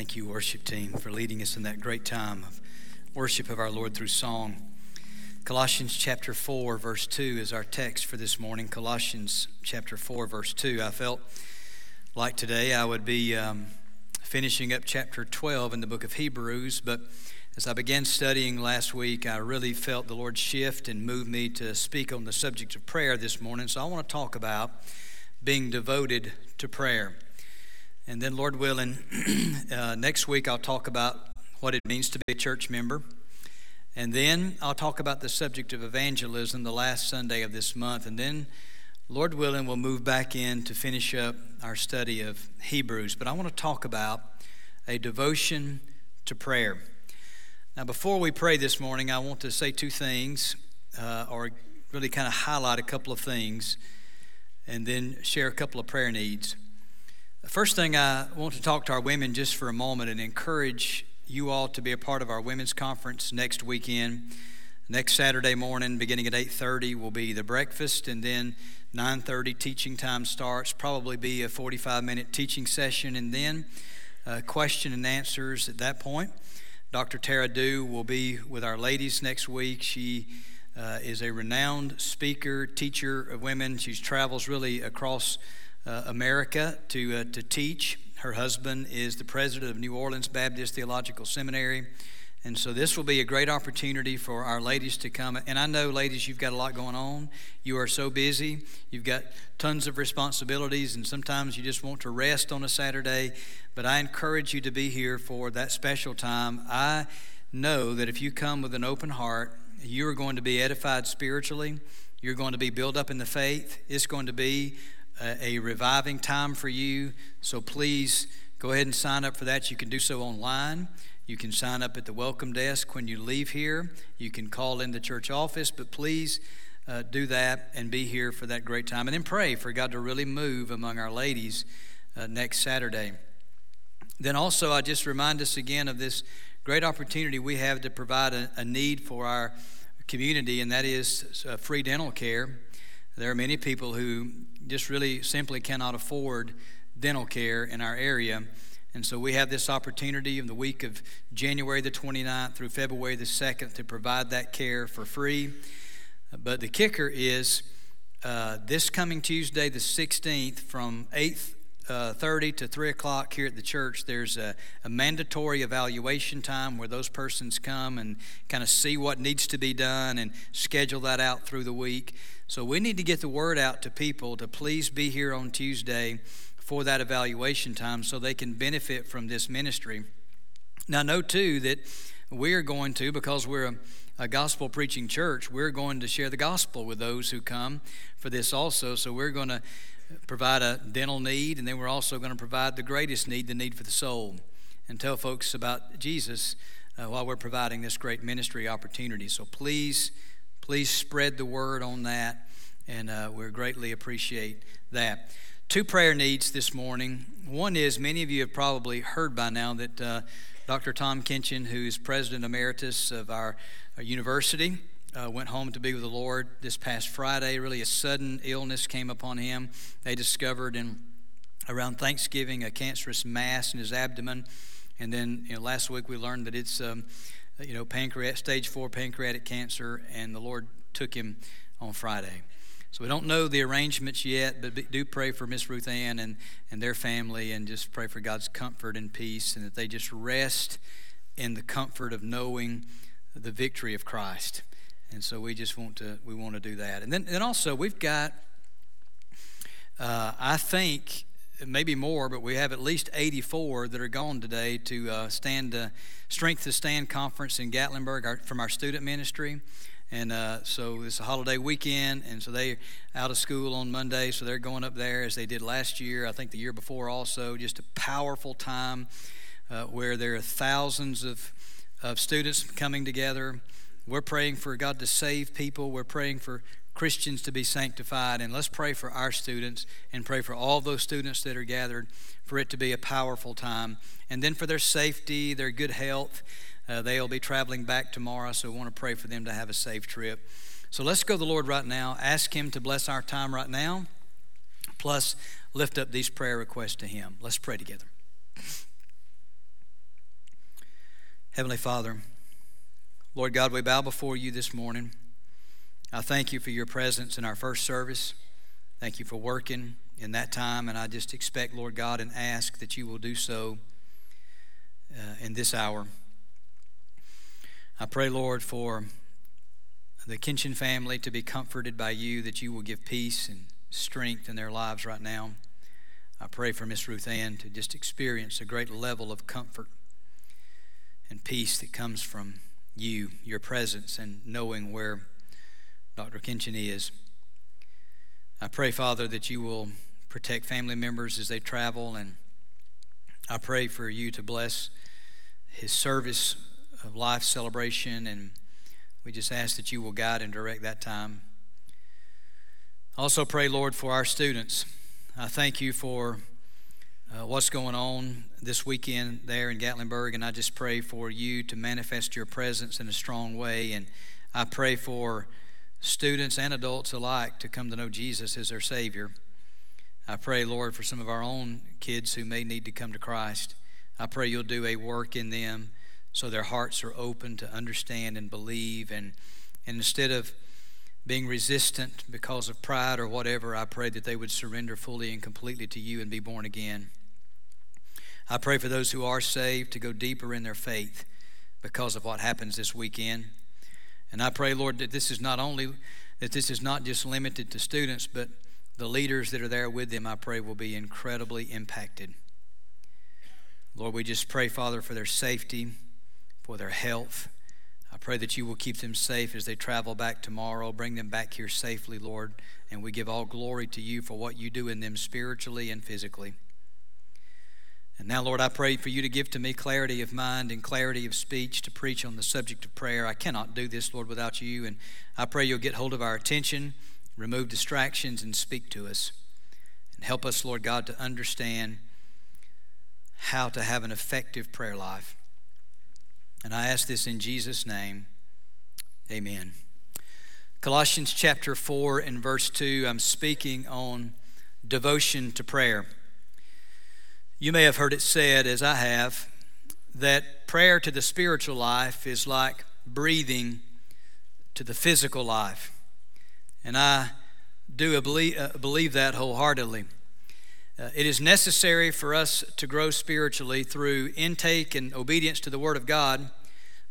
Thank you, worship team, for leading us in that great time of worship of our Lord through song. Colossians chapter 4, verse 2 is our text for this morning. Colossians chapter 4, verse 2. I felt like today I would be um, finishing up chapter 12 in the book of Hebrews, but as I began studying last week, I really felt the Lord shift and move me to speak on the subject of prayer this morning. So I want to talk about being devoted to prayer. And then, Lord willing, uh, next week I'll talk about what it means to be a church member. And then I'll talk about the subject of evangelism the last Sunday of this month. And then, Lord willing, we'll move back in to finish up our study of Hebrews. But I want to talk about a devotion to prayer. Now, before we pray this morning, I want to say two things, uh, or really kind of highlight a couple of things, and then share a couple of prayer needs. First thing I want to talk to our women just for a moment and encourage you all to be a part of our women's conference next weekend. Next Saturday morning, beginning at 8:30, will be the breakfast, and then 9:30 teaching time starts. Probably be a 45-minute teaching session, and then uh, question and answers at that point. Dr. Tara Dew will be with our ladies next week. She uh, is a renowned speaker, teacher of women. She travels really across uh, America to, uh, to teach. Her husband is the president of New Orleans Baptist Theological Seminary. And so this will be a great opportunity for our ladies to come. And I know, ladies, you've got a lot going on. You are so busy. You've got tons of responsibilities, and sometimes you just want to rest on a Saturday. But I encourage you to be here for that special time. I know that if you come with an open heart, you are going to be edified spiritually. You're going to be built up in the faith. It's going to be a, reviving time for you. So please go ahead and sign up for that. You can do so online. You can sign up at the welcome desk when you leave here. You can call in the church office, but please uh, do that and be here for that great time. And then pray for God to really move among our ladies uh, next Saturday. Then also, I just remind us again of this great opportunity we have to provide a, a need for our community, and that is uh, free dental care. There are many people who just really simply cannot afford dental care in our area. And so we have this opportunity in the week of January the 29th through February the 2nd to provide that care for free. But the kicker is uh, this coming Tuesday, the 16th, from 8 uh, 30 to 3 o'clock here at the church, there's a, a, mandatory evaluation time where those persons come and kind of see what needs to be done and schedule that out through the week. So we need to get the word out to people to please be here on Tuesday for that evaluation time so they can benefit from this ministry. Now, know too that we're going to, because we're a, a gospel preaching church, we're going to share the gospel with those who come for this also. So we're going to provide a dental need, and then we're also going to provide the greatest need, the need for the soul, and tell folks about Jesus uh, while we're providing this great ministry opportunity. So please, please spread the word on that, and uh, we greatly appreciate that. Two prayer needs this morning. One is many of you have probably heard by now that uh, Dr. Tom Kinchen, who is president emeritus of our, our university, uh, went home to be with the Lord this past Friday. Really, a sudden illness came upon him. They discovered in around Thanksgiving a cancerous mass in his abdomen, and then you know, last week we learned that it's um, you know pancreatic stage four pancreatic cancer, and the Lord took him on Friday. So we don't know the arrangements yet, but do pray for Miss Ruth Ann and, and their family, and just pray for God's comfort and peace, and that they just rest in the comfort of knowing the victory of Christ. And so we just want to we want to do that. And then and also we've got uh, I think maybe more, but we have at least 84 that are gone today to uh, stand uh, Strength to Stand conference in Gatlinburg our, from our student ministry. And uh, so it's a holiday weekend, and so they're out of school on Monday, so they're going up there as they did last year, I think the year before also. Just a powerful time uh, where there are thousands of, of students coming together we're praying for God to save people. We're praying for Christians to be sanctified. And let's pray for our students and pray for all those students that are gathered for it to be a powerful time. And then for their safety, their good health. Uh, they'll be traveling back tomorrow, so we want to pray for them to have a safe trip. So let's go to the Lord right now. Ask Him to bless our time right now. Plus, lift up these prayer requests to Him. Let's pray together. Heavenly Father, Lord God, we bow before you this morning. I thank you for your presence in our first service. Thank you for working in that time, and I just expect, Lord God, and ask that you will do so uh, in this hour. I pray, Lord, for the Kinchen family to be comforted by you, that you will give peace and strength in their lives right now. I pray for Miss Ruth Ann to just experience a great level of comfort and peace that comes from you, your presence, and knowing where Dr. Kinchen is. I pray, Father, that you will protect family members as they travel, and I pray for you to bless his service of life celebration, and we just ask that you will guide and direct that time. Also, pray, Lord, for our students. I thank you for uh, what's going on this weekend there in Gatlinburg, and I just pray for you to manifest your presence in a strong way. And I pray for students and adults alike to come to know Jesus as their Savior. I pray, Lord, for some of our own kids who may need to come to Christ. I pray you'll do a work in them so their hearts are open to understand and believe. And, and instead of being resistant because of pride or whatever, I pray that they would surrender fully and completely to you and be born again. I pray for those who are saved to go deeper in their faith because of what happens this weekend. And I pray, Lord, that this is not only that this is not just limited to students, but the leaders that are there with them, I pray, will be incredibly impacted. Lord, we just pray, Father, for their safety, for their health. Pray that you will keep them safe as they travel back tomorrow. Bring them back here safely, Lord. And we give all glory to you for what you do in them spiritually and physically. And now, Lord, I pray for you to give to me clarity of mind and clarity of speech to preach on the subject of prayer. I cannot do this, Lord, without you. And I pray you'll get hold of our attention, remove distractions, and speak to us. And help us, Lord God, to understand how to have an effective prayer life. And I ask this in Jesus' name. Amen. Colossians chapter 4 and verse 2, I'm speaking on devotion to prayer. You may have heard it said, as I have, that prayer to the spiritual life is like breathing to the physical life. And I do believe, uh, believe that wholeheartedly. Uh, it is necessary for us to grow spiritually through intake and obedience to the Word of God,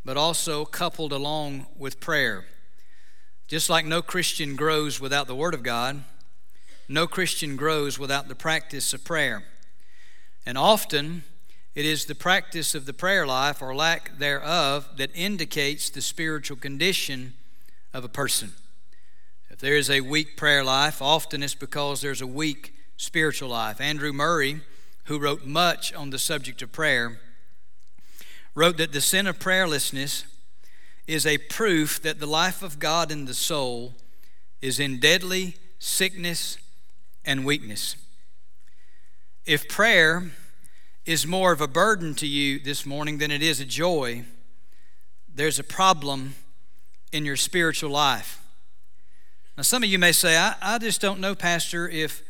but also coupled along with prayer. Just like no Christian grows without the Word of God, no Christian grows without the practice of prayer. And often it is the practice of the prayer life or lack thereof that indicates the spiritual condition of a person. If there is a weak prayer life, often it's because there's a weak spiritual life. Andrew Murray, who wrote much on the subject of prayer, wrote that the sin of prayerlessness is a proof that the life of God in the soul is in deadly sickness and weakness. If prayer is more of a burden to you this morning than it is a joy, there's a problem in your spiritual life. Now, some of you may say, I, I just don't know, Pastor, if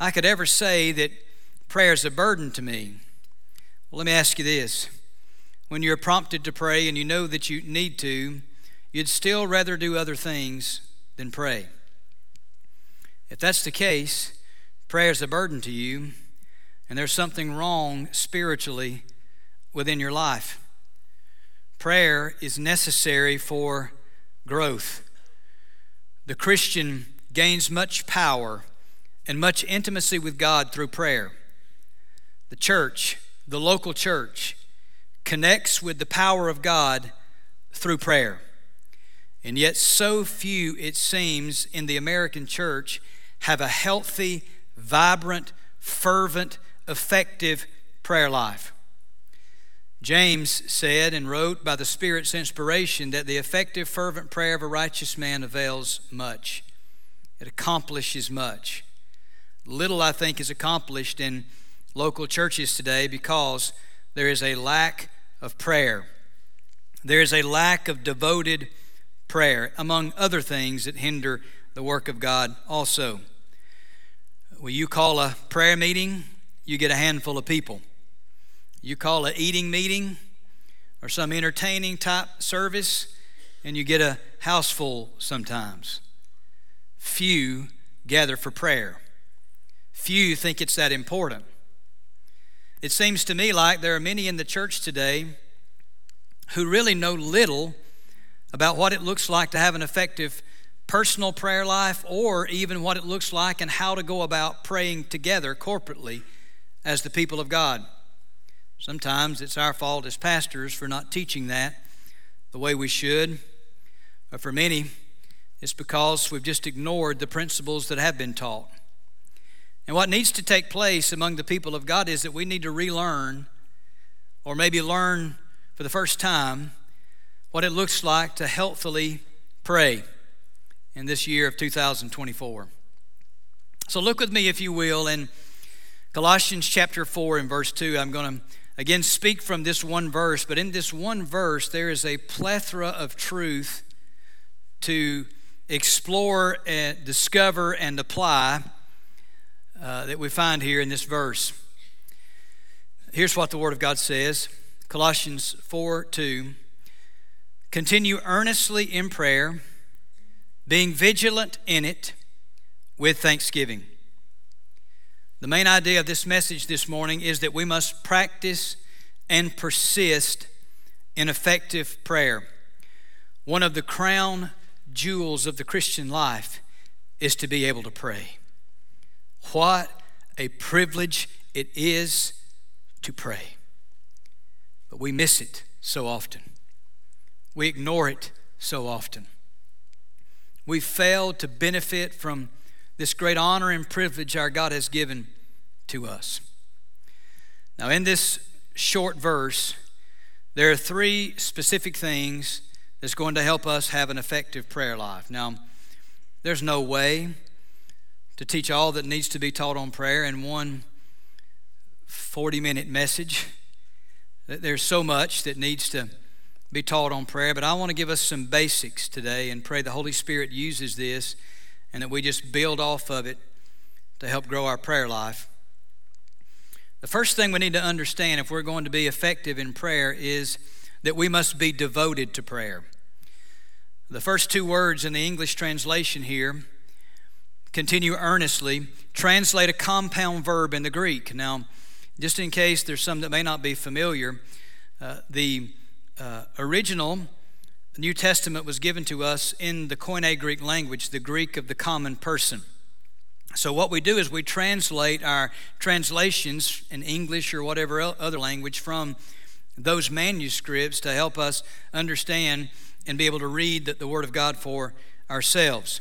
I could ever say that prayer is a burden to me. Well, let me ask you this. When you're prompted to pray and you know that you need to, you'd still rather do other things than pray. If that's the case, prayer is a burden to you, and there's something wrong spiritually within your life. Prayer is necessary for growth. The Christian gains much power and much intimacy with God through prayer. The church, the local church, connects with the power of God through prayer. And yet, so few, it seems, in the American church have a healthy, vibrant, fervent, effective prayer life. James said and wrote by the Spirit's inspiration that the effective, fervent prayer of a righteous man avails much. It accomplishes much. Little, I think, is accomplished in local churches today because there is a lack of prayer. There is a lack of devoted prayer, among other things that hinder the work of God also. Will you call a prayer meeting you get a handful of people. You call an eating meeting, or some entertaining type service, and you get a house full sometimes. Few gather for prayer. Few think it's that important. It seems to me like there are many in the church today who really know little about what it looks like to have an effective personal prayer life or even what it looks like and how to go about praying together corporately as the people of God. Sometimes it's our fault as pastors for not teaching that the way we should, but for many, it's because we've just ignored the principles that have been taught. And what needs to take place among the people of God is that we need to relearn, or maybe learn for the first time, what it looks like to healthily pray in this year of 2024. So look with me, if you will, in Colossians chapter 4 and verse 2. I'm going to again speak from this one verse, but in this one verse, there is a plethora of truth to explore and discover and apply uh, that we find here in this verse. Here's what the Word of God says Colossians 4 2. Continue earnestly in prayer being vigilant in it with thanksgiving. The main idea of this message this morning is that we must practice and persist in effective prayer. One of the crown jewels of the Christian life is to be able to pray. What a privilege it is to pray. But we miss it so often, we ignore it so often we fail to benefit from this great honor and privilege our God has given to us. Now, in this short verse, there are three specific things that's going to help us have an effective prayer life. Now, there's no way to teach all that needs to be taught on prayer in one 40 minute message. There's so much that needs to be taught on prayer, but I want to give us some basics today and pray the Holy Spirit uses this and that we just build off of it to help grow our prayer life. The first thing we need to understand if we're going to be effective in prayer is that we must be devoted to prayer. The first two words in the English translation here, continue earnestly, translate a compound verb in the Greek. Now, just in case there's some that may not be familiar, uh, the uh, original New Testament was given to us in the Koine Greek language, the Greek of the common person. So, what we do is we translate our translations in English or whatever other language from those manuscripts to help us understand and be able to read the Word of God for ourselves.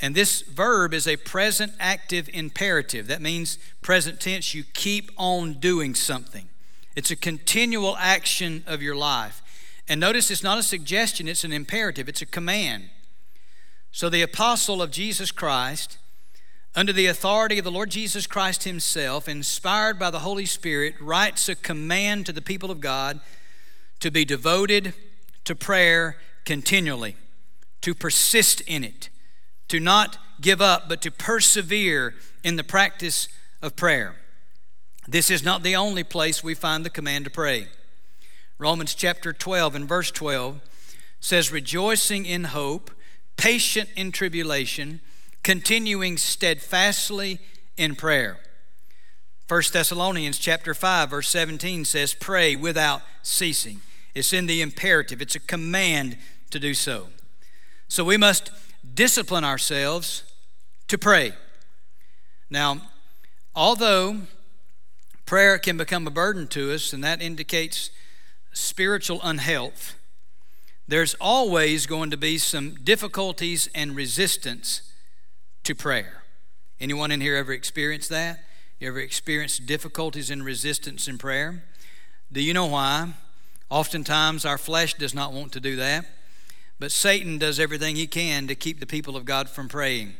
And this verb is a present active imperative. That means present tense, you keep on doing something. It's a continual action of your life. And notice it's not a suggestion, it's an imperative, it's a command. So the apostle of Jesus Christ, under the authority of the Lord Jesus Christ himself, inspired by the Holy Spirit, writes a command to the people of God to be devoted to prayer continually, to persist in it, to not give up, but to persevere in the practice of prayer. This is not the only place we find the command to pray. Romans chapter 12 and verse 12 says, Rejoicing in hope, patient in tribulation, continuing steadfastly in prayer. 1 Thessalonians chapter 5 verse 17 says pray without ceasing. It's in the imperative. It's a command to do so. So we must discipline ourselves to pray. Now, although Prayer can become a burden to us, and that indicates spiritual unhealth. There's always going to be some difficulties and resistance to prayer. Anyone in here ever experienced that? You ever experienced difficulties and resistance in prayer? Do you know why? Oftentimes our flesh does not want to do that, but Satan does everything he can to keep the people of God from praying.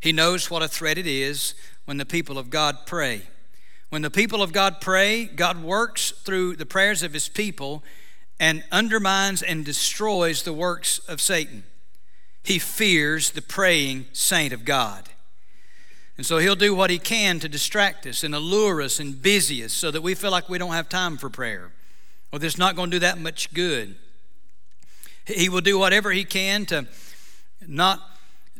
He knows what a threat it is when the people of God pray. When the people of God pray, God works through the prayers of his people and undermines and destroys the works of Satan. He fears the praying saint of God. And so he'll do what he can to distract us and allure us and busy us so that we feel like we don't have time for prayer. or that's not going to do that much good. He will do whatever he can to not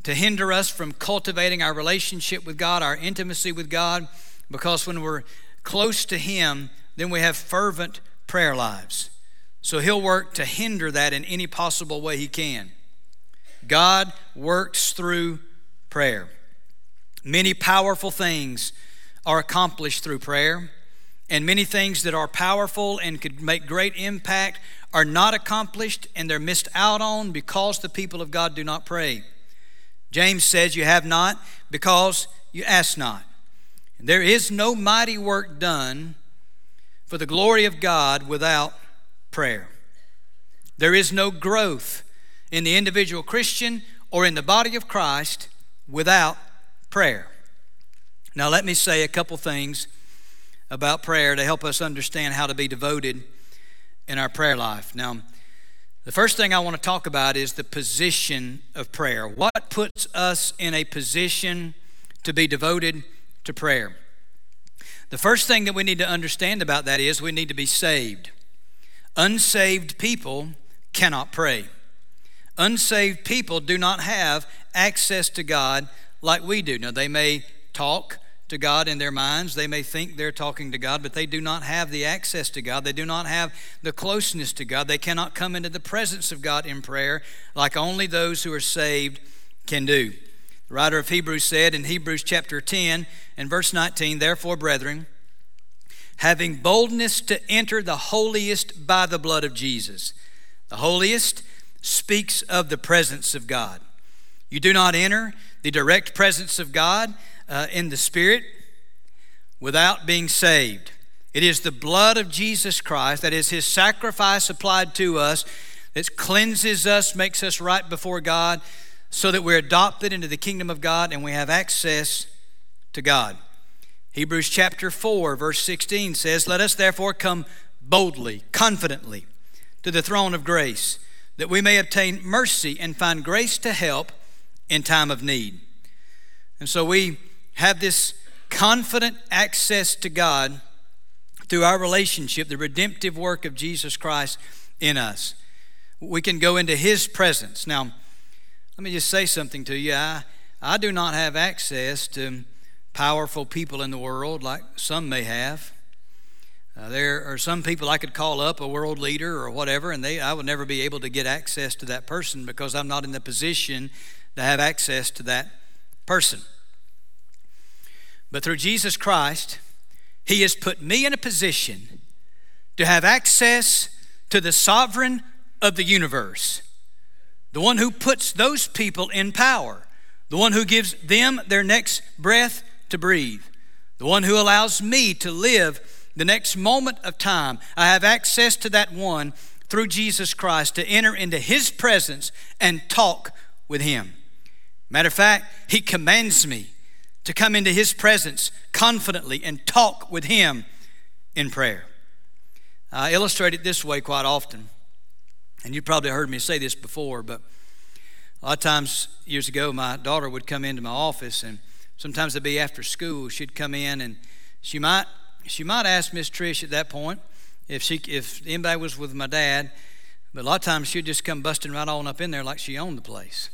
to hinder us from cultivating our relationship with God, our intimacy with God, because when we're close to him, then we have fervent prayer lives. So he'll work to hinder that in any possible way he can. God works through prayer. Many powerful things are accomplished through prayer, and many things that are powerful and could make great impact are not accomplished and they're missed out on because the people of God do not pray. James says, You have not because you ask not. There is no mighty work done for the glory of God without prayer. There is no growth in the individual Christian or in the body of Christ without prayer. Now, let me say a couple things about prayer to help us understand how to be devoted in our prayer life. Now, the first thing I want to talk about is the position of prayer. What puts us in a position to be devoted to prayer? The first thing that we need to understand about that is we need to be saved. Unsaved people cannot pray. Unsaved people do not have access to God like we do. Now, they may talk to God in their minds, they may think they're talking to God, but they do not have the access to God. They do not have the closeness to God. They cannot come into the presence of God in prayer like only those who are saved can do. The writer of Hebrews said in Hebrews chapter 10 and verse 19, Therefore, brethren, having boldness to enter the holiest by the blood of Jesus. The holiest speaks of the presence of God. You do not enter the direct presence of God uh, in the Spirit without being saved. It is the blood of Jesus Christ, that is His sacrifice applied to us, that cleanses us, makes us right before God, so that we're adopted into the kingdom of God and we have access to God. Hebrews chapter 4, verse 16 says, Let us therefore come boldly, confidently to the throne of grace, that we may obtain mercy and find grace to help in time of need. And so we have this confident access to God through our relationship, the redemptive work of Jesus Christ in us. We can go into His presence. Now, let me just say something to you. I, I do not have access to powerful people in the world like some may have. Uh, there are some people I could call up, a world leader or whatever, and they, I would never be able to get access to that person because I'm not in the position to have access to that person. But through Jesus Christ, He has put me in a position to have access to the sovereign of the universe, the one who puts those people in power, the one who gives them their next breath to breathe, the one who allows me to live the next moment of time. I have access to that one through Jesus Christ to enter into his presence and talk with him. Matter of fact, he commands me to come into his presence confidently and talk with him in prayer. I illustrate it this way quite often, and you probably heard me say this before, but a lot of times years ago, my daughter would come into my office and sometimes it'd be after school. She'd come in and she might she might ask Miss Trish at that point if she if anybody was with my dad, but a lot of times she'd just come busting right on up in there like she owned the place.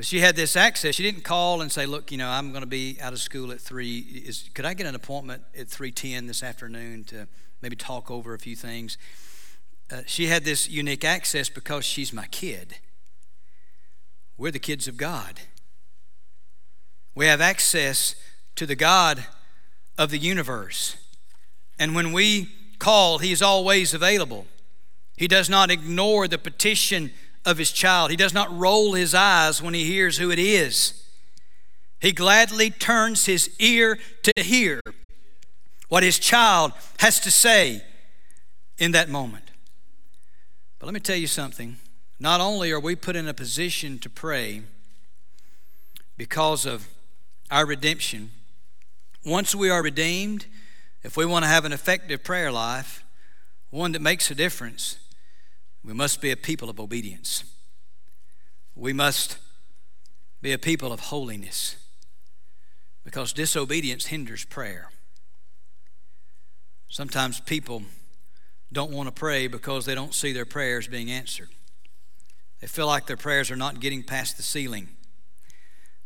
But she had this access. She didn't call and say, "Look, you know, I'm going to be out of school at three. Is could I get an appointment at three ten this afternoon to maybe talk over a few things?" Uh, she had this unique access because she's my kid. We're the kids of God. We have access to the God of the universe. And when we call, He is always available. He does not ignore the petition of His child, He does not roll His eyes when He hears who it is. He gladly turns His ear to hear what His child has to say in that moment. But let me tell you something. Not only are we put in a position to pray because of our redemption. Once we are redeemed, if we want to have an effective prayer life, one that makes a difference, we must be a people of obedience. We must be a people of holiness because disobedience hinders prayer. Sometimes people don't want to pray because they don't see their prayers being answered. They feel like their prayers are not getting past the ceiling.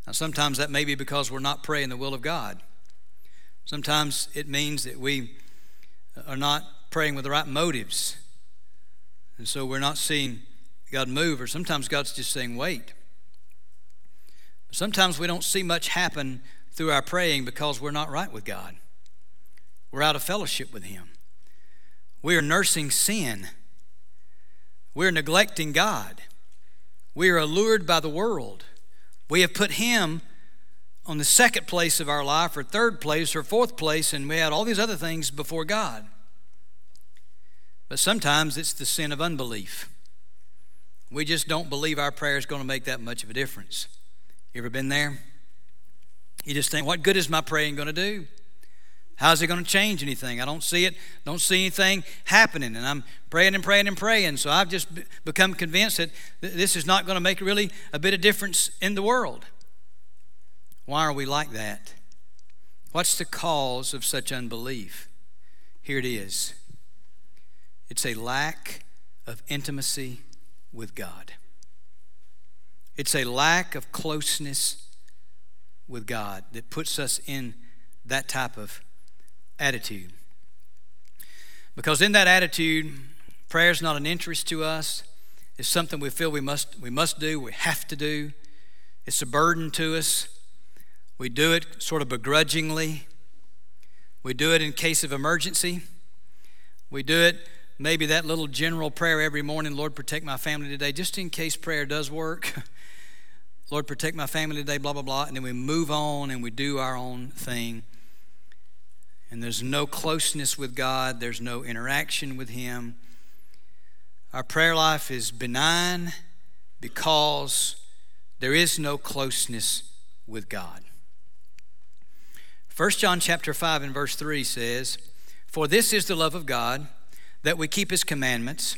Now, sometimes that may be because we're not praying the will of God. Sometimes it means that we are not praying with the right motives. And so we're not seeing God move, or sometimes God's just saying, wait. Sometimes we don't see much happen through our praying because we're not right with God. We're out of fellowship with Him. We are nursing sin. We're neglecting God. We are allured by the world. We have put Him on the second place of our life, or third place, or fourth place, and we had all these other things before God. But sometimes it's the sin of unbelief. We just don't believe our prayer is going to make that much of a difference. You ever been there? You just think, what good is my praying going to do? How's it going to change anything? I don't see it, don't see anything happening. And I'm praying and praying and praying. So I've just become convinced that this is not going to make really a bit of difference in the world. Why are we like that? What's the cause of such unbelief? Here it is it's a lack of intimacy with God, it's a lack of closeness with God that puts us in that type of attitude. Because in that attitude, prayer is not an interest to us. It's something we feel we must, we must do, we have to do. It's a burden to us. We do it sort of begrudgingly. We do it in case of emergency. We do it maybe that little general prayer every morning Lord, protect my family today, just in case prayer does work. Lord, protect my family today, blah, blah, blah. And then we move on and we do our own thing. And there's no closeness with God, there's no interaction with Him. Our prayer life is benign because there is no closeness with God. 1 John chapter 5 and verse 3 says, For this is the love of God, that we keep his commandments,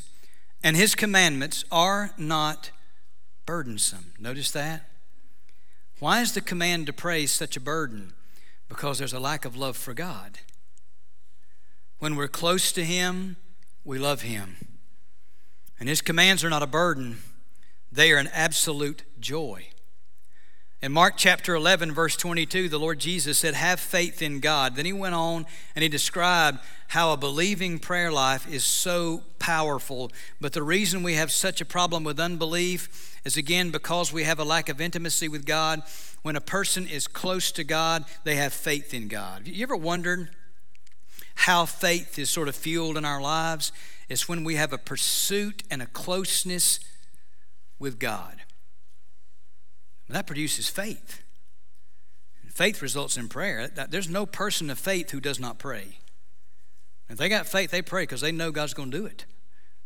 and his commandments are not burdensome. Notice that? Why is the command to pray such a burden? Because there's a lack of love for God. When we're close to him, we love him. And his commands are not a burden, they are an absolute joy. In Mark chapter 11, verse 22, the Lord Jesus said, Have faith in God. Then he went on and he described how a believing prayer life is so powerful. But the reason we have such a problem with unbelief is again because we have a lack of intimacy with God. When a person is close to God, they have faith in God. You ever wondered how faith is sort of fueled in our lives? It's when we have a pursuit and a closeness with God. That produces faith. Faith results in prayer. There's no person of faith who does not pray. If they got faith, they pray because they know God's going to do it.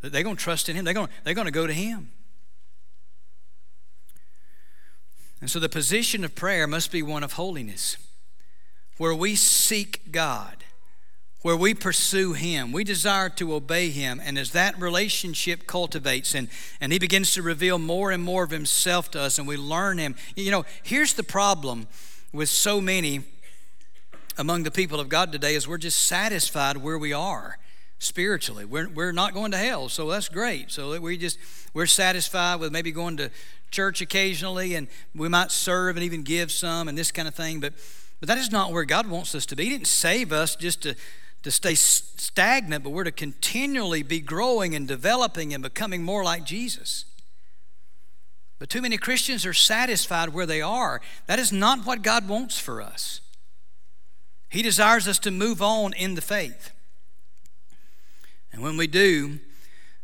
They're going to trust in Him. They're going, they're going to go to Him. And so the position of prayer must be one of holiness, where we seek God where we pursue Him. We desire to obey Him. And as that relationship cultivates and, and He begins to reveal more and more of Himself to us and we learn Him, you know, here's the problem with so many among the people of God today is we're just satisfied where we are spiritually. We're, we're not going to hell, so that's great. So we just, we're satisfied with maybe going to church occasionally and we might serve and even give some and this kind of thing, but but that is not where God wants us to be. He didn't save us just to to stay stagnant, but we're to continually be growing and developing and becoming more like Jesus. But too many Christians are satisfied where they are. That is not what God wants for us. He desires us to move on in the faith. And when we do,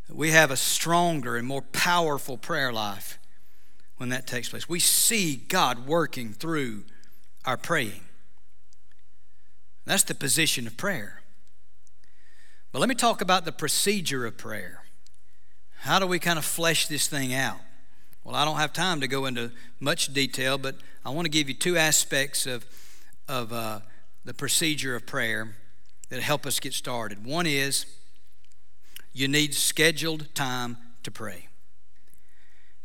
we have a stronger and more powerful prayer life when that takes place. We see God working through our praying. That's the position of prayer. But let me talk about the procedure of prayer. How do we kind of flesh this thing out? Well, I don't have time to go into much detail, but I want to give you two aspects of, of uh, the procedure of prayer that help us get started. One is you need scheduled time to pray.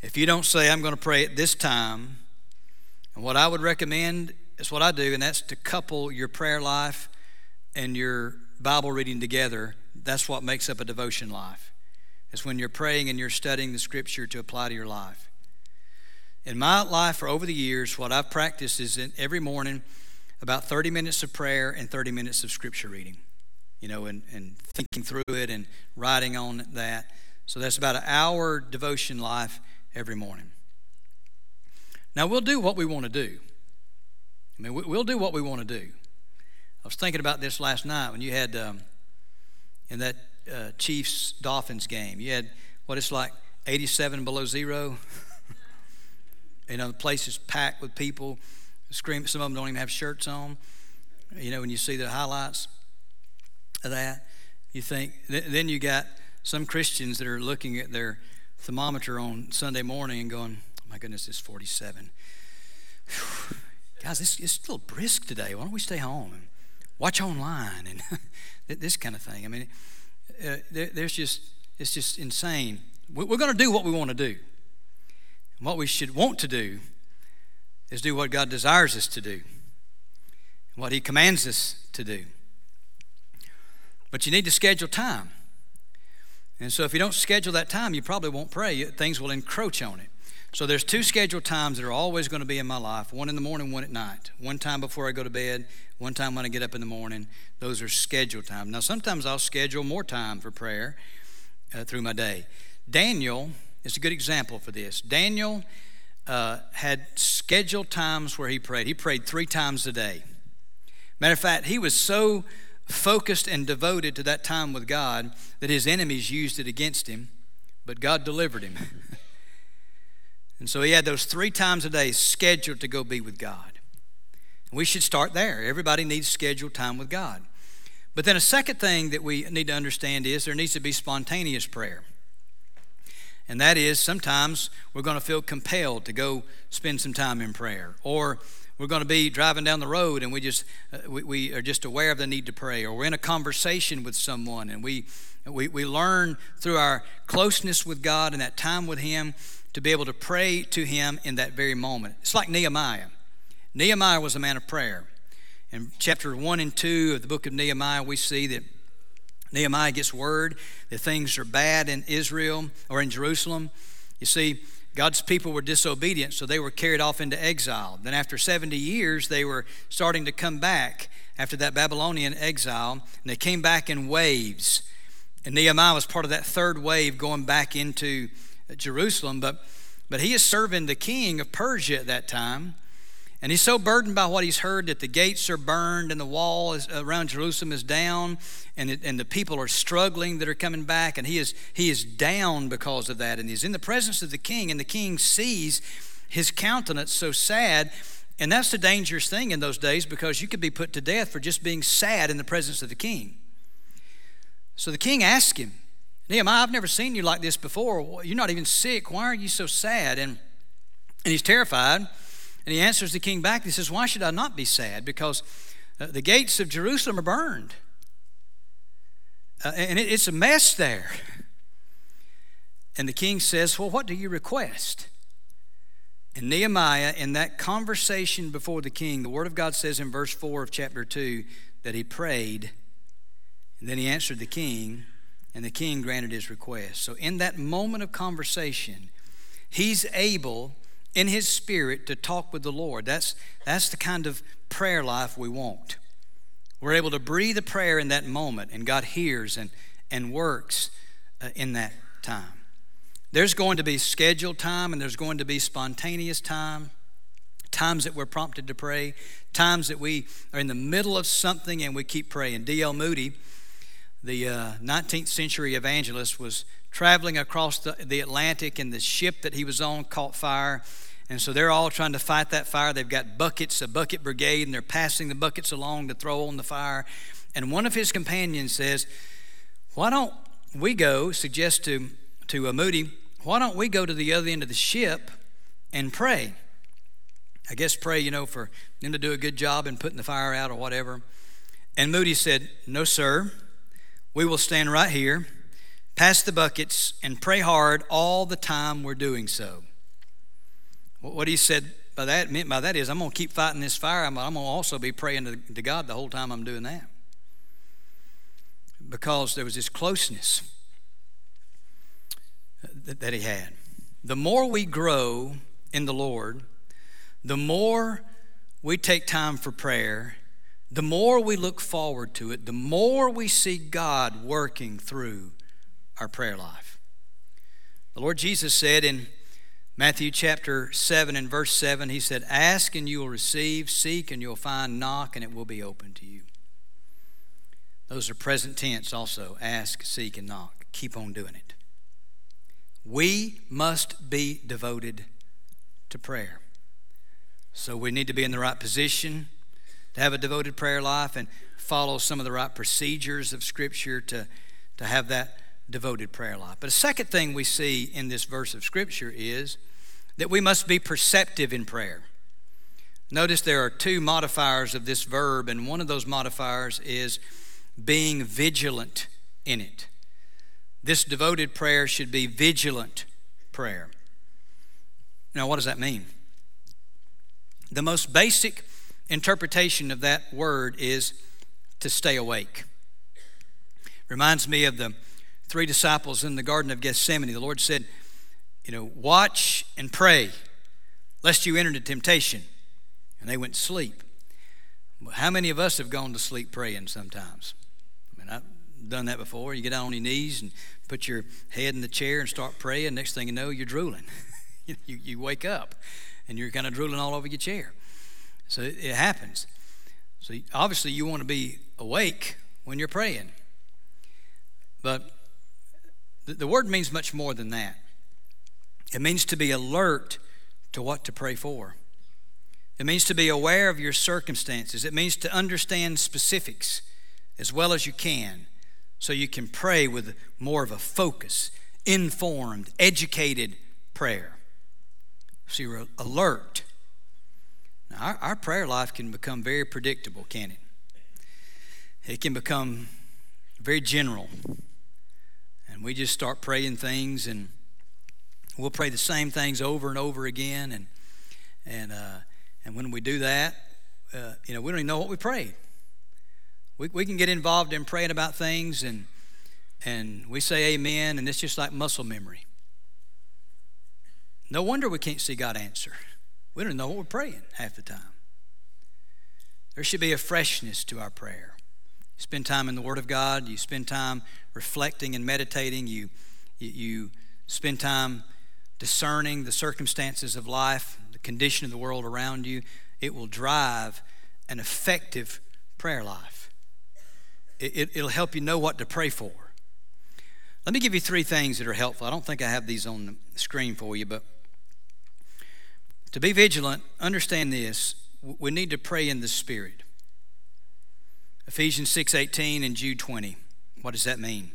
If you don't say, I'm going to pray at this time, and what I would recommend is what I do, and that's to couple your prayer life and your Bible reading together that's what makes up a devotion life. It's when you're praying and you're studying the scripture to apply to your life. In my life, for over the years, what I've practiced is every morning about 30 minutes of prayer and 30 minutes of scripture reading, you know, and, and thinking through it and writing on that. So that's about an hour devotion life every morning. Now, we'll do what we want to do. I mean, we'll do what we want to do. I was thinking about this last night when you had um, in that uh, Chiefs Dolphins game, you had what it's like 87 below zero. you know, the place is packed with people. Scream, some of them don't even have shirts on. You know, when you see the highlights of that, you think, then you got some Christians that are looking at their thermometer on Sunday morning and going, oh my goodness, it's 47. Whew. Guys, it's, it's little brisk today. Why don't we stay home watch online and this kind of thing? I mean, uh, there, there's just, it's just insane. We're going to do what we want to do. And what we should want to do is do what God desires us to do, what He commands us to do. But you need to schedule time. And so if you don't schedule that time, you probably won't pray. Things will encroach on it. So there's two scheduled times that are always going to be in my life one in the morning, one at night. One time before I go to bed, one time when I get up in the morning. Those are scheduled times. Now, sometimes I'll schedule more time for prayer uh, through my day. Daniel is a good example for this. Daniel uh, had scheduled times where he prayed. He prayed three times a day. Matter of fact, he was so focused and devoted to that time with God that his enemies used it against him, but God delivered him. and so he had those three times a day scheduled to go be with God. We should start there. Everybody needs scheduled time with God. But then a second thing that we need to understand is there needs to be spontaneous prayer. And that is sometimes we're going to feel compelled to go spend some time in prayer. Or we're going to be driving down the road and we just uh, we, we, are just aware of the need to pray or we're in a conversation with someone and we, we we learn through our closeness with god and that time with him to be able to pray to him in that very moment it's like nehemiah nehemiah was a man of prayer in chapter 1 and 2 of the book of nehemiah we see that nehemiah gets word that things are bad in israel or in jerusalem you see God's people were disobedient, so they were carried off into exile. Then, after 70 years, they were starting to come back after that Babylonian exile, and they came back in waves. And Nehemiah was part of that third wave going back into Jerusalem. But, but he is serving the king of Persia at that time. And he's so burdened by what he's heard that the gates are burned and the wall is, around Jerusalem is down, and, it, and the people are struggling that are coming back, and he is, he is down because of that. And he's in the presence of the king, and the king sees his countenance so sad. And that's the dangerous thing in those days because you could be put to death for just being sad in the presence of the king. So the king asked him, Nehemiah, I've never seen you like this before. You're not even sick. Why are you so sad? And, and he's terrified. And he answers the king back. He says, Why should I not be sad? Because uh, the gates of Jerusalem are burned. Uh, and it, it's a mess there. And the king says, Well, what do you request? And Nehemiah, in that conversation before the king, the Word of God says in verse 4 of chapter 2 that he prayed, and then he answered the king, and the king granted his request. So, in that moment of conversation, he's able in his spirit to talk with the Lord. That's, that's the kind of prayer life we want. We're able to breathe a prayer in that moment, and God hears and, and works uh, in that time. There's going to be scheduled time, and there's going to be spontaneous time, times that we're prompted to pray, times that we are in the middle of something and we keep praying. D.L. Moody, the uh, 19th century evangelist, was traveling across the, the Atlantic, and the ship that he was on caught fire. And so they're all trying to fight that fire. They've got buckets, a bucket brigade, and they're passing the buckets along to throw on the fire. And one of his companions says, Why don't we go, suggest to, to Moody, why don't we go to the other end of the ship and pray? I guess pray, you know, for them to do a good job in putting the fire out or whatever. And Moody said, No, sir. We will stand right here pass the buckets, and pray hard all the time we're doing so. What he said by that meant by that is, I'm going to keep fighting this fire. I'm, I'm going to also be praying to, God the whole time I'm doing that. because there was this closeness that he had. The more we grow in the Lord, the more we take time for prayer, the more we look forward to it, the more we see God working through our prayer life. The Lord Jesus said in Matthew chapter 7 and verse 7, He said, Ask and you will receive, seek and you'll find, knock and it will be open to you. Those are present tense also ask, seek, and knock. Keep on doing it. We must be devoted to prayer. So we need to be in the right position to have a devoted prayer life and follow some of the right procedures of Scripture to, to have that devoted prayer life. But a second thing we see in this verse of Scripture is that we must be perceptive in prayer. Notice there are two modifiers of this verb, and one of those modifiers is being vigilant in it. This devoted prayer should be vigilant prayer. Now, what does that mean? The most basic interpretation of that word is to stay awake. Reminds me of the three disciples in the Garden of Gethsemane. The Lord said, You know, watch and pray, lest you enter into temptation. And they went to sleep. How many of us have gone to sleep praying sometimes? I mean, I've done that before. You get down on your knees and put your head in the chair and start praying. Next thing you know, you're drooling. you, you wake up and you're kind of drooling all over your chair. So it, happens. So obviously, you want to be awake when you're praying. But the, the word means much more than that. It means to be alert to what to pray for. It means to be aware of your circumstances. It means to understand specifics as well as you can so you can pray with more of a focus, informed, educated prayer. So you're alert. Our, our prayer life can become very predictable, can it? It can become very general. And we just start praying things and we'll pray the same things over and over again. And, and, uh, and when we do that, uh, you know, we don't even know what we prayed. We, we can get involved in praying about things and, and we say amen, and it's just like muscle memory. No wonder we can't see God answer. We don't know what we're praying half the time. There should be a freshness to our prayer. You spend time in the Word of God, you spend time reflecting and meditating, you, you, spend time discerning the circumstances of life, the condition of the world around you. It will drive an effective prayer life it, it'll help you know what to pray for. Let me give you three things that are helpful. I don't think I have these on the screen for you, but to be vigilant, understand this. We need to pray in the Spirit. Ephesians 6:18 and Jude 20. What does that mean?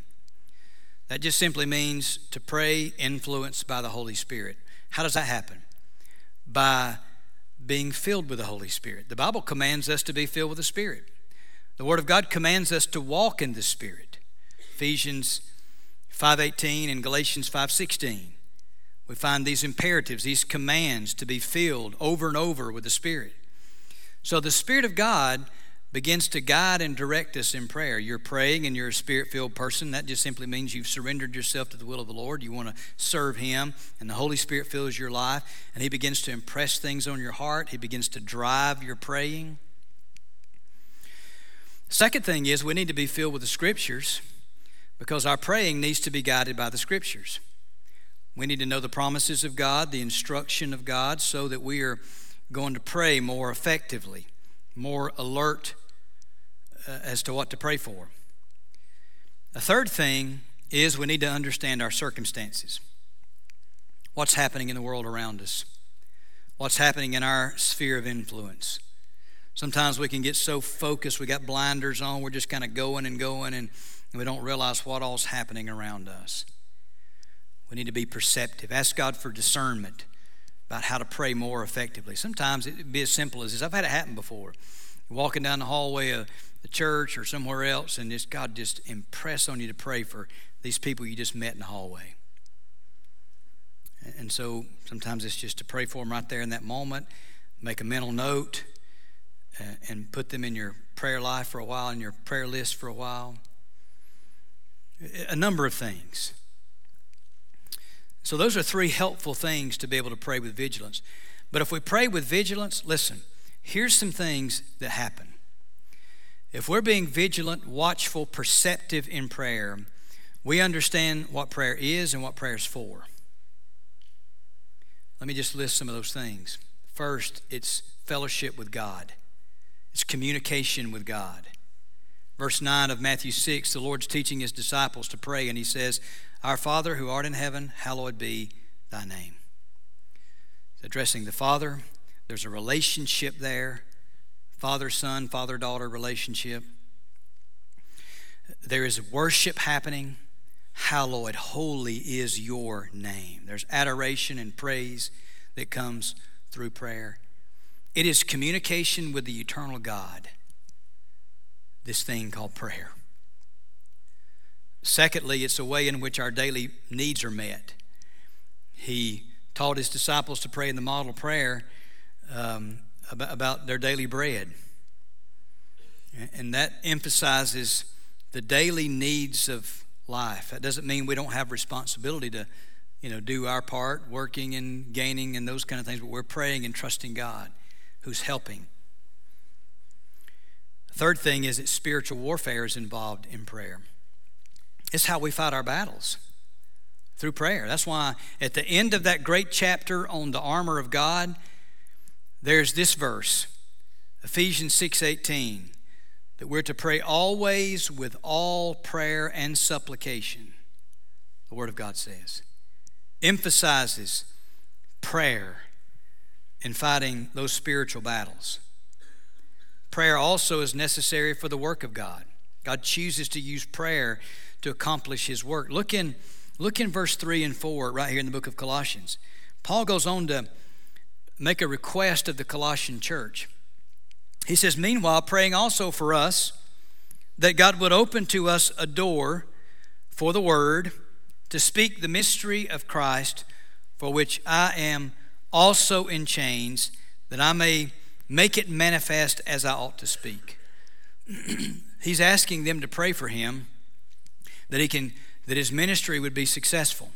That just simply means to pray influenced by the Holy Spirit. How does that happen? By being filled with the Holy Spirit. The Bible commands us to be filled with the Spirit. The Word of God commands us to walk in the Spirit. Ephesians 5:18 and Galatians 5:16. We find these imperatives, these commands to be filled over and over with the Spirit. So the Spirit of God begins to guide and direct us in prayer. You're praying and you're a spirit filled person. That just simply means you've surrendered yourself to the will of the Lord. You want to serve Him, and the Holy Spirit fills your life, and He begins to impress things on your heart. He begins to drive your praying. Second thing is we need to be filled with the scriptures because our praying needs to be guided by the scriptures. We need to know the promises of God, the instruction of God, so that we are going to pray more effectively, more alert uh, as to what to pray for. A third thing is we need to understand our circumstances. What's happening in the world around us? What's happening in our sphere of influence? Sometimes we can get so focused, we got blinders on, we're just kind of going and going, and we don't realize what all's happening around us. We need to be perceptive. Ask God for discernment about how to pray more effectively. Sometimes it'd be as simple as this. I've had it happen before. Walking down the hallway of the church or somewhere else, and just God just impress on you to pray for these people you just met in the hallway. And so sometimes it's just to pray for them right there in that moment, make a mental note uh, and put them in your prayer life for a while, in your prayer list for a while. a number of things. So, those are three helpful things to be able to pray with vigilance. But if we pray with vigilance, listen, here's some things that happen. If we're being vigilant, watchful, perceptive in prayer, we understand what prayer is and what prayer is for. Let me just list some of those things. First, it's fellowship with God, it's communication with God. Verse 9 of Matthew 6, the Lord's teaching his disciples to pray, and he says, Our Father who art in heaven, hallowed be thy name. It's addressing the Father. There's a relationship there father son, father daughter relationship. There is worship happening. Hallowed, holy is your name. There's adoration and praise that comes through prayer. It is communication with the eternal God this thing called prayer. Secondly, it's a way in which our daily needs are met. He taught his disciples to pray in the model prayer um, about, about their daily bread. And that emphasizes the daily needs of life. That doesn't mean we don't have responsibility to, you know, do our part, working and gaining and those kind of things, but we're praying and trusting God who's helping. Third thing is that spiritual warfare is involved in prayer. It's how we fight our battles through prayer. That's why at the end of that great chapter on the armor of God, there's this verse, Ephesians 6:18, that we're to pray always with all prayer and supplication. The word of God says. Emphasizes prayer in fighting those spiritual battles. Prayer also is necessary for the work of God. God chooses to use prayer to accomplish his work. Look in, look in verse 3 and 4 right here in the book of Colossians. Paul goes on to make a request of the Colossian church. He says, Meanwhile, praying also for us that God would open to us a door for the word to speak the mystery of Christ, for which I am also in chains, that I may make it manifest as I ought to speak. He's asking them to pray for him that he can that his ministry would be successful.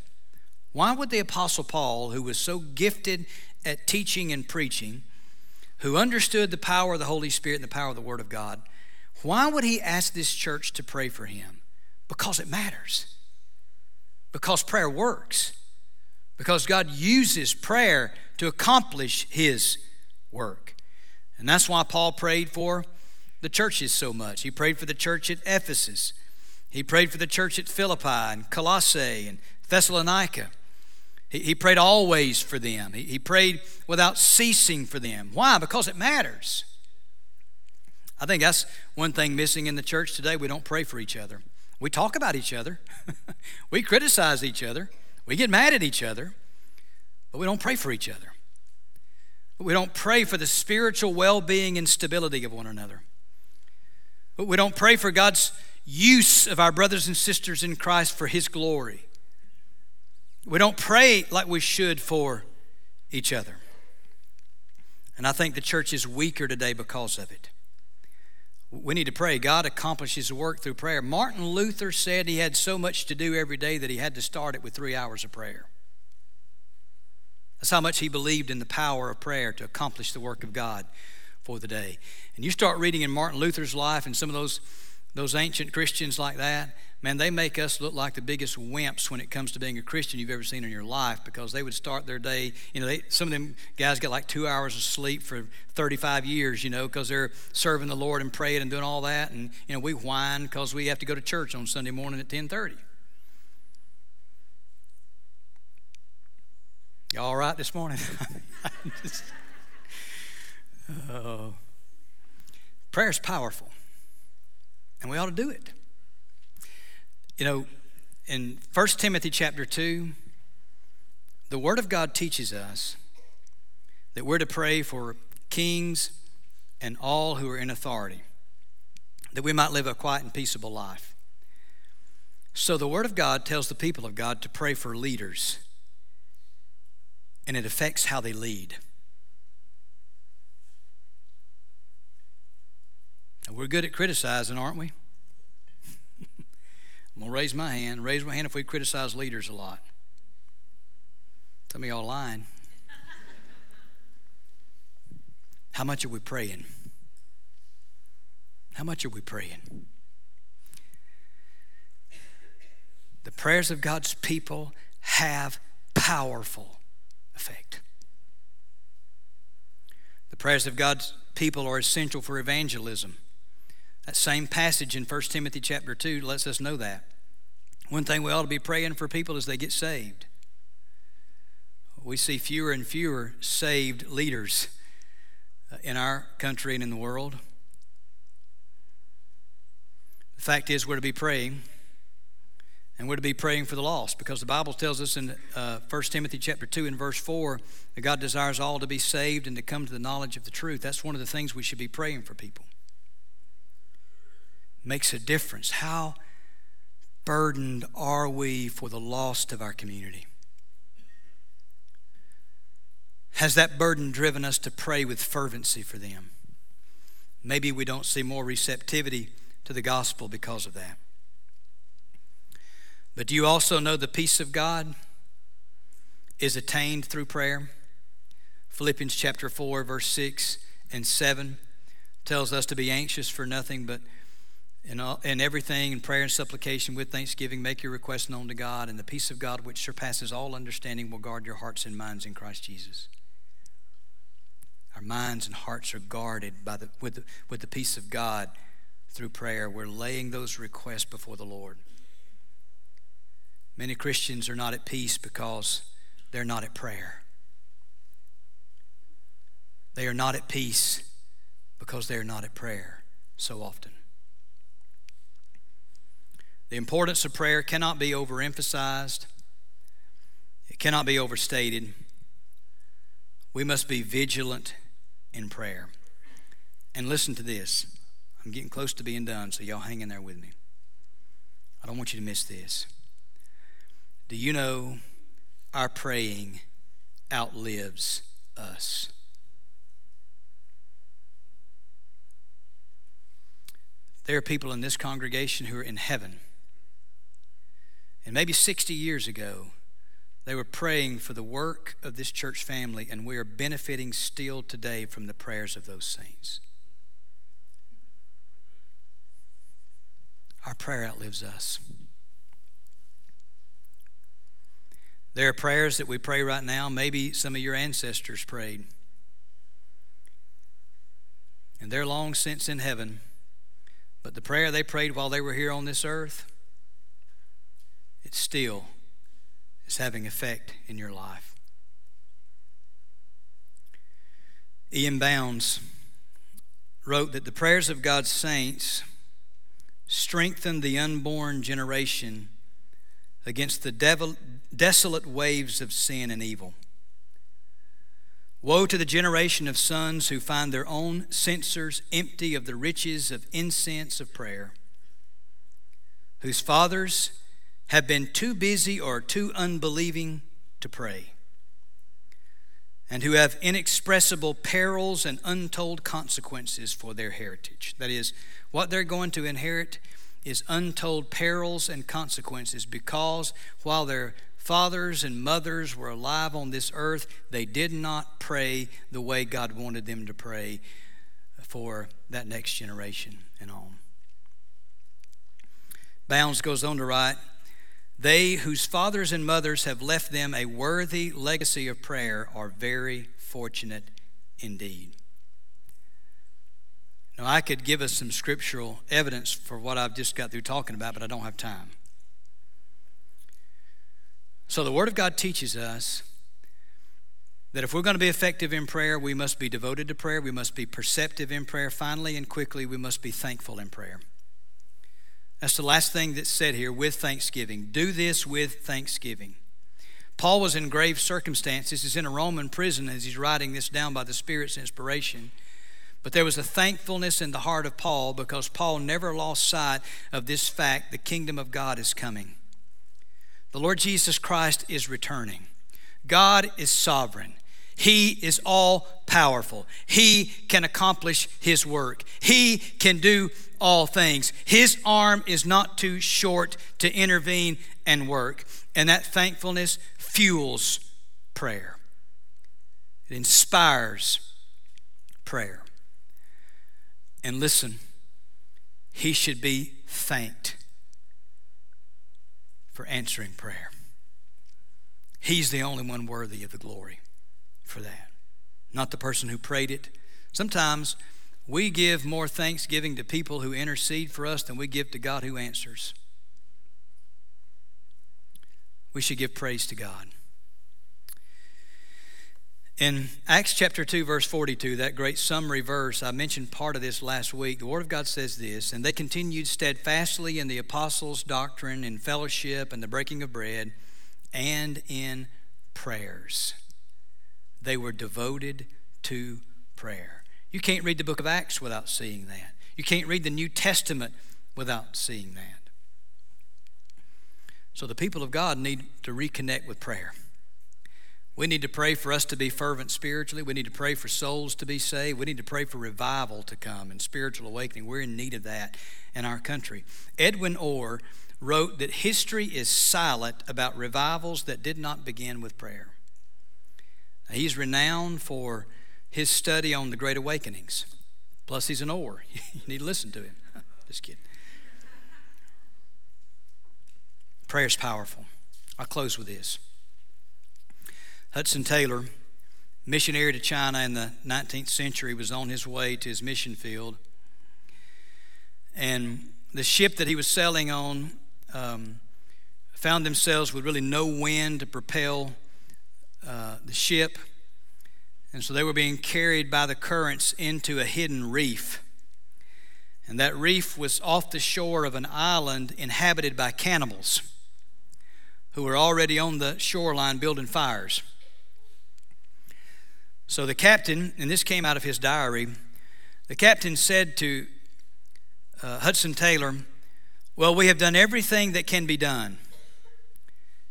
Why would the apostle Paul, who was so gifted at teaching and preaching, who understood the power of the Holy Spirit and the power of the word of God, why would he ask this church to pray for him? Because it matters. Because prayer works. Because God uses prayer to accomplish his work. And that's why Paul prayed for the churches so much. He prayed for the church at Ephesus, he prayed for the church at Philippi and Colossae and Thessalonica. He, he prayed always for them, he, he prayed without ceasing for them. Why? Because it matters. I think that's one thing missing in the church today. We don't pray for each other. We talk about each other, we criticize each other, we get mad at each other, but we don't pray for each other. We don't pray for the spiritual well being and stability of one another. But we don't pray for God's use of our brothers and sisters in Christ for His glory. We don't pray like we should for each other. And I think the church is weaker today because of it. We need to pray. God accomplishes work through prayer. Martin Luther said he had so much to do every day that he had to start it with three hours of prayer. That's how much he believed in the power of prayer to accomplish the work of God for the day. And you start reading in Martin Luther's life and some of those, those ancient Christians like that, man, they make us look like the biggest wimps when it comes to being a Christian you've ever seen in your life because they would start their day, you know, they, some of them guys get like two hours of sleep for 35 years, you know, because they're serving the Lord and praying and doing all that. And, you know, we whine because we have to go to church on Sunday morning at 1030. You all right this morning? Just, uh, prayer is powerful, and we ought to do it. You know, in 1 Timothy chapter 2, the Word of God teaches us that we're to pray for kings and all who are in authority, that we might live a quiet and peaceable life. So the Word of God tells the people of God to pray for leaders and it affects how they lead. we're good at criticizing, aren't we? I'm going to raise my hand. Raise my hand if we criticize leaders a lot. Some of y'all lying. How much are we praying? How much are we praying? The prayers of God's people have powerful effect. The prayers of God's people are essential for evangelism. That same passage in 1 Timothy chapter 2 lets us know that. One thing we ought to be praying for people as they get saved. We see fewer and fewer saved leaders uh, in our country and in the world. The fact is, we're to be praying, and we're to be praying for the lost because the Bible tells us in uh, 1 Timothy chapter 2 and verse 4 that God desires all to be saved and to come to the knowledge of the truth. That's one of the things we should be praying for people. Makes a difference. How burdened are we for the lost of our community? Has that burden driven us to pray with fervency for them? Maybe we don't see more receptivity to the gospel because of that. But do you also know the peace of God is attained through prayer? Philippians chapter 4, verse 6 and 7 tells us to be anxious for nothing, but in, all, in everything, in prayer and supplication with thanksgiving, make your requests known to God, and the peace of God, which surpasses all understanding, will guard your hearts and minds in Christ Jesus. Our minds and hearts are guarded by the, with, the, with the peace of God through prayer. We're laying those requests before the Lord. Many Christians are not at peace because they're not at prayer. They are not at peace because they are not at prayer so often. The importance of prayer cannot be overemphasized, it cannot be overstated. We must be vigilant in prayer. And listen to this. I'm getting close to being done, so y'all hang in there with me. I don't want you to miss this. Do you know our praying outlives us? There are people in this congregation who are in heaven. And maybe 60 years ago, they were praying for the work of this church family, and we are benefiting still today from the prayers of those saints. Our prayer outlives us. There are prayers that we pray right now. Maybe some of your ancestors prayed. And they're long since in heaven. But the prayer they prayed while they were here on this earth, it still is having effect in your life. E.M. Bounds wrote that the prayers of God's saints strengthen the unborn generation against the devil, desolate waves of sin and evil. Woe to the generation of sons who find their own censers empty of the riches of incense of prayer, whose fathers have been too busy or too unbelieving to pray, and who have inexpressible perils and untold consequences for their heritage. That is, what they're going to inherit is untold perils and consequences because while their fathers and mothers were alive on this earth, they did not pray the way God wanted them to pray for that next generation and on. Bounds goes on to write, they whose fathers and mothers have left them a worthy legacy of prayer are very fortunate indeed. Now, I could give us some scriptural evidence for what I've just got through talking about, but I don't have time. So, the Word of God teaches us that if we're going to be effective in prayer, we must be devoted to prayer, we must be perceptive in prayer. Finally and quickly, we must be thankful in prayer. That's the last thing that's said here with thanksgiving. Do this with thanksgiving. Paul was in grave circumstances. He's in a Roman prison as he's writing this down by the Spirit's inspiration. But there was a thankfulness in the heart of Paul because Paul never lost sight of this fact the kingdom of God is coming. The Lord Jesus Christ is returning. God is sovereign. He is all powerful. He can accomplish His work. He can do all things. His arm is not too short to intervene and work. And that thankfulness fuels prayer, it inspires prayer. And listen, He should be thanked for answering prayer. He's the only one worthy of the glory for that, not the person who prayed it. Sometimes we give more thanksgiving to people who intercede for us than we give to God who answers. We should give praise to God. In Acts chapter 2, verse 42, that great summary verse, I mentioned part of this last week. The Word of God says this And they continued steadfastly in the apostles' doctrine, in fellowship, and the breaking of bread, and in prayers. They were devoted to prayer. You can't read the book of Acts without seeing that. You can't read the New Testament without seeing that. So the people of God need to reconnect with prayer. We need to pray for us to be fervent spiritually. We need to pray for souls to be saved. We need to pray for revival to come and spiritual awakening. We're in need of that in our country. Edwin Orr wrote that history is silent about revivals that did not begin with prayer. He's renowned for his study on the Great Awakenings. Plus, he's an Orr. you need to listen to him. Just kidding. Prayer is powerful. I'll close with this. Hudson Taylor, missionary to China in the 19th century, was on his way to his mission field. And the ship that he was sailing on um, found themselves with really no wind to propel uh, the ship. And so they were being carried by the currents into a hidden reef. And that reef was off the shore of an island inhabited by cannibals who were already on the shoreline building fires. So the captain, and this came out of his diary, the captain said to uh, Hudson Taylor, Well, we have done everything that can be done.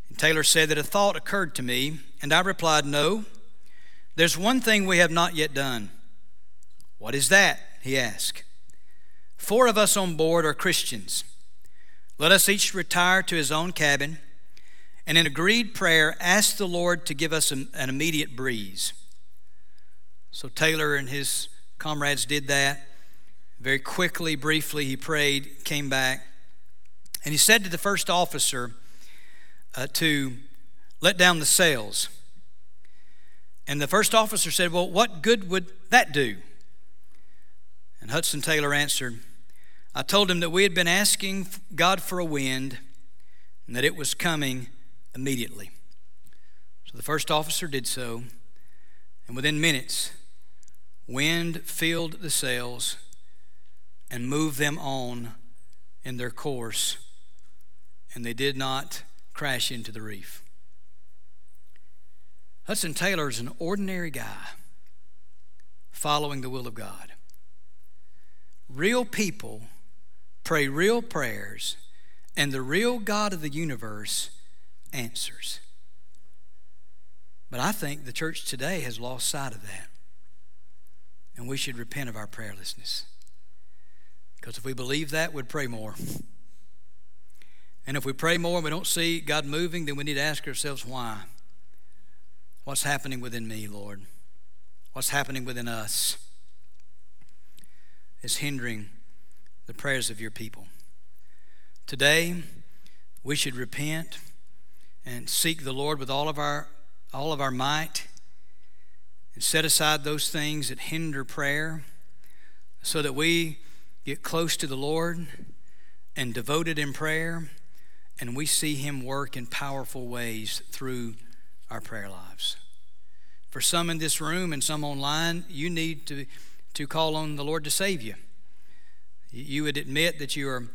And Taylor said that a thought occurred to me, and I replied, No, there's one thing we have not yet done. What is that? he asked. Four of us on board are Christians. Let us each retire to his own cabin and in agreed prayer ask the Lord to give us an, immediate breeze. So Taylor and his comrades did that. Very quickly, briefly, he prayed, came back, and he said to the first officer uh, to let down the sails. And the first officer said, Well, what good would that do? And Hudson Taylor answered, I told him that we had been asking God for a wind and that it was coming immediately. So the first officer did so, and within minutes, Wind filled the sails and moved them on in their course, and they did not crash into the reef. Hudson Taylor is an ordinary guy following the will of God. Real people pray real prayers, and the real God of the universe answers. But I think the church today has lost sight of that. And we should repent of our prayerlessness. Because if we believe that, we'd pray more. And if we pray more and we don't see God moving, then we need to ask ourselves why. What's happening within me, Lord? What's happening within us is hindering the prayers of your people. Today, we should repent and seek the Lord with all of our all of our might and set aside those things that hinder prayer so that we get close to the Lord and devoted in prayer and we see Him work in powerful ways through our prayer lives. For some in this room and some online, you need to, to call on the Lord to save you. You would admit that you are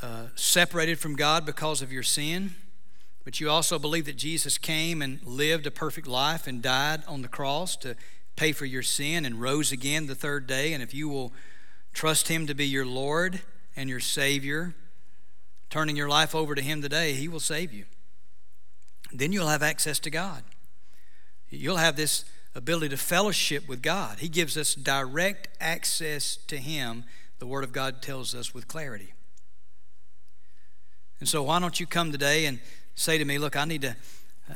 uh, separated from God because of your sin but you also believe that Jesus came and lived a perfect life and died on the cross to pay for your sin and rose again the third day. And if you will trust Him to be your Lord and your Savior, turning your life over to Him today, He will save you. Then you'll have access to God. you'll have this ability to fellowship with God. He gives us direct access to Him, the Word of God tells us with clarity. And so, why don't you come today and say to me, Look, I need to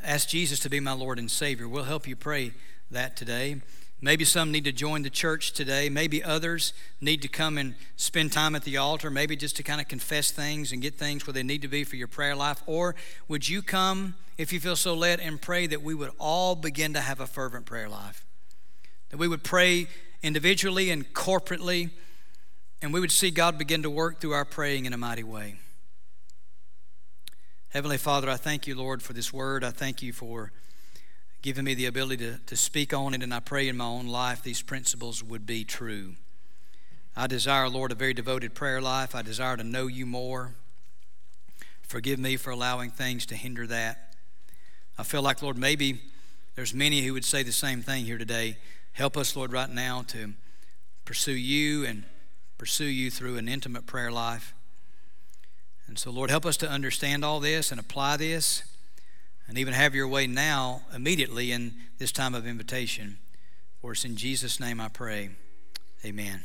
ask Jesus to be my Lord and Savior? We'll help you pray that today. Maybe some need to join the church today. Maybe others need to come and spend time at the altar, maybe just to kind of confess things and get things where they need to be for your prayer life. Or would you come, if you feel so led, and pray that we would all begin to have a fervent prayer life? That we would pray individually and corporately, and we would see God begin to work through our praying in a mighty way. Heavenly Father, I thank you, Lord, for this word. I thank you for giving me the ability to, to speak on it, and I pray in my own life these principles would be true. I desire, Lord, a very devoted prayer life. I desire to know you more. Forgive me for allowing things to hinder that. I feel like, Lord, maybe there's many who would say the same thing here today. Help us, Lord, right now to pursue you and pursue you through an intimate prayer life. And so, Lord, help us to understand all this and apply this and even have your way now, immediately in this time of invitation. For it's in Jesus' name I pray. Amen.